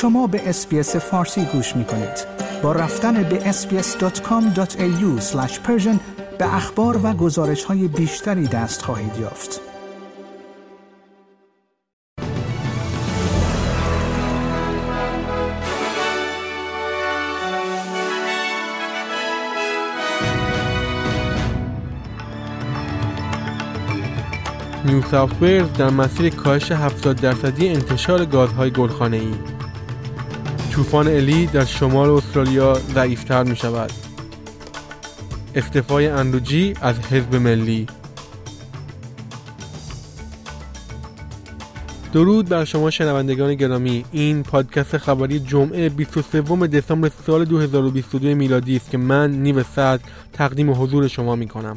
شما به SBS فارسی گوش می کنید. با رفتن به sbs.com.au به اخبار و گزارش های بیشتری دست خواهید یافت. نیو در مسیر کاهش 70 درصدی انتشار گازهای گلخانه ای طوفان الی در شمال استرالیا ضعیفتر می شود استفای اندوجی از حزب ملی. درود بر شما شنوندگان گرامی. این پادکست خبری جمعه 23 دسامبر سال 2022 میلادی است که من نیو صدر تقدیم حضور شما می کنم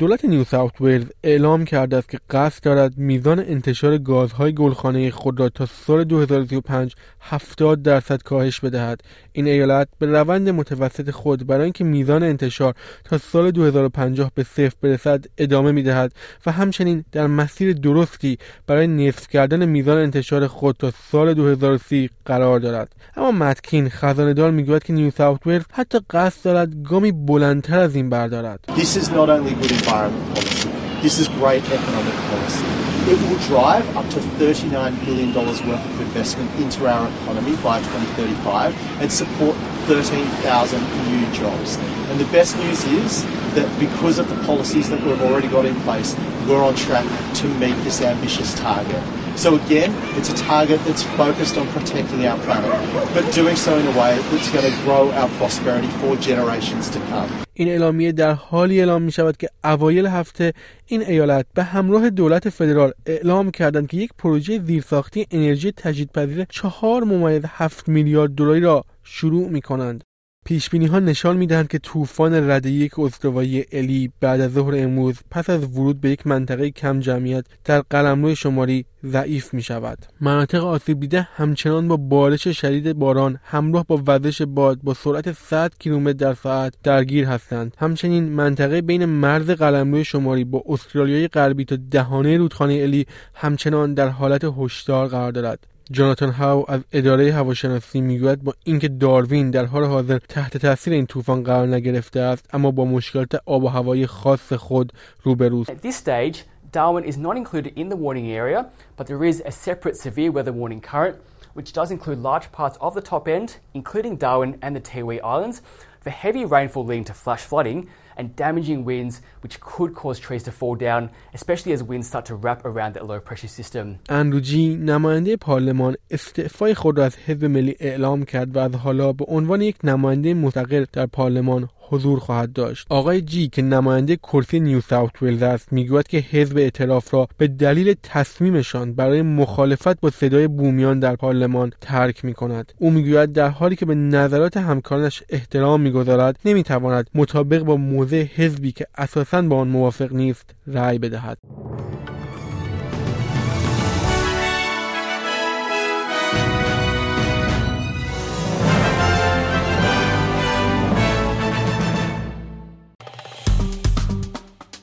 دولت نیو ساوت ولز اعلام کرده است که قصد دارد میزان انتشار گازهای گلخانه خود را تا سال 2035 70 درصد کاهش بدهد. این ایالت به روند متوسط خود برای اینکه میزان انتشار تا سال 2050 به صفر برسد ادامه می‌دهد و همچنین در مسیر درستی برای نصف کردن میزان انتشار خود تا سال 2030 قرار دارد. اما متکین خزاندار می‌گوید که نیو ساوت ولز حتی قصد دارد گامی بلندتر از این بردارد. Environment policy. This is great economic policy. It will drive up to $39 billion worth of investment into our economy by 2035 and support 13,000 new jobs. And the best news is that because of the policies that we've already got in place, we're on track to meet this ambitious target. So again, it's a target that's focused on protecting our planet, but doing so in a way that's going to grow our prosperity for generations to come. این اعلامیه در حالی اعلام می شود که اوایل هفته این ایالت به همراه دولت فدرال اعلام کردند که یک پروژه زیرساختی انرژی تجدیدپذیر چهار ممیز هفت میلیارد دلاری را شروع می کنند. پیش ها نشان می‌دهند که طوفان رده یک استوایی الی بعد از ظهر امروز پس از ورود به یک منطقه کم جمعیت در قلمرو شماری ضعیف می شود. مناطق آسیب دیده همچنان با بارش شدید باران همراه با وزش باد با سرعت 100 کیلومتر در ساعت درگیر هستند. همچنین منطقه بین مرز قلمرو شماری با استرالیای غربی تا دهانه رودخانه الی همچنان در حالت هشدار قرار دارد. جاناتان هاو از اداره هواشناسی میگوید با اینکه داروین در حال حاضر تحت تاثیر این طوفان قرار نگرفته است اما با مشکلات آب و هوایی خاص خود روبروست. At this stage, Darwin is not included in the warning area, but there is a separate severe weather warning current which does include large parts of the top end, including Darwin and the Tiwi Islands, for heavy rainfall leading to flash flooding and damaging winds which could cause trees to fall down especially as winds start to wrap around that low pressure system. اندروجی نماینده پارلمان استعفای خود را از حزب ملی اعلام کرد و از حالا به عنوان یک نماینده مستقل در پارلمان حضور خواهد داشت. آقای جی که نماینده کرسی نیو ساوت ولز است می‌گوید که حزب اعتراف را به دلیل تصمیمشان برای مخالفت با صدای بومیان در پارلمان ترک می کند او می‌گوید در حالی که به نظرات همکارانش احترام می‌گذارد نمی‌تواند مطابق با موضع حزبی که اساسا با آن موافق نیست رأی بدهد.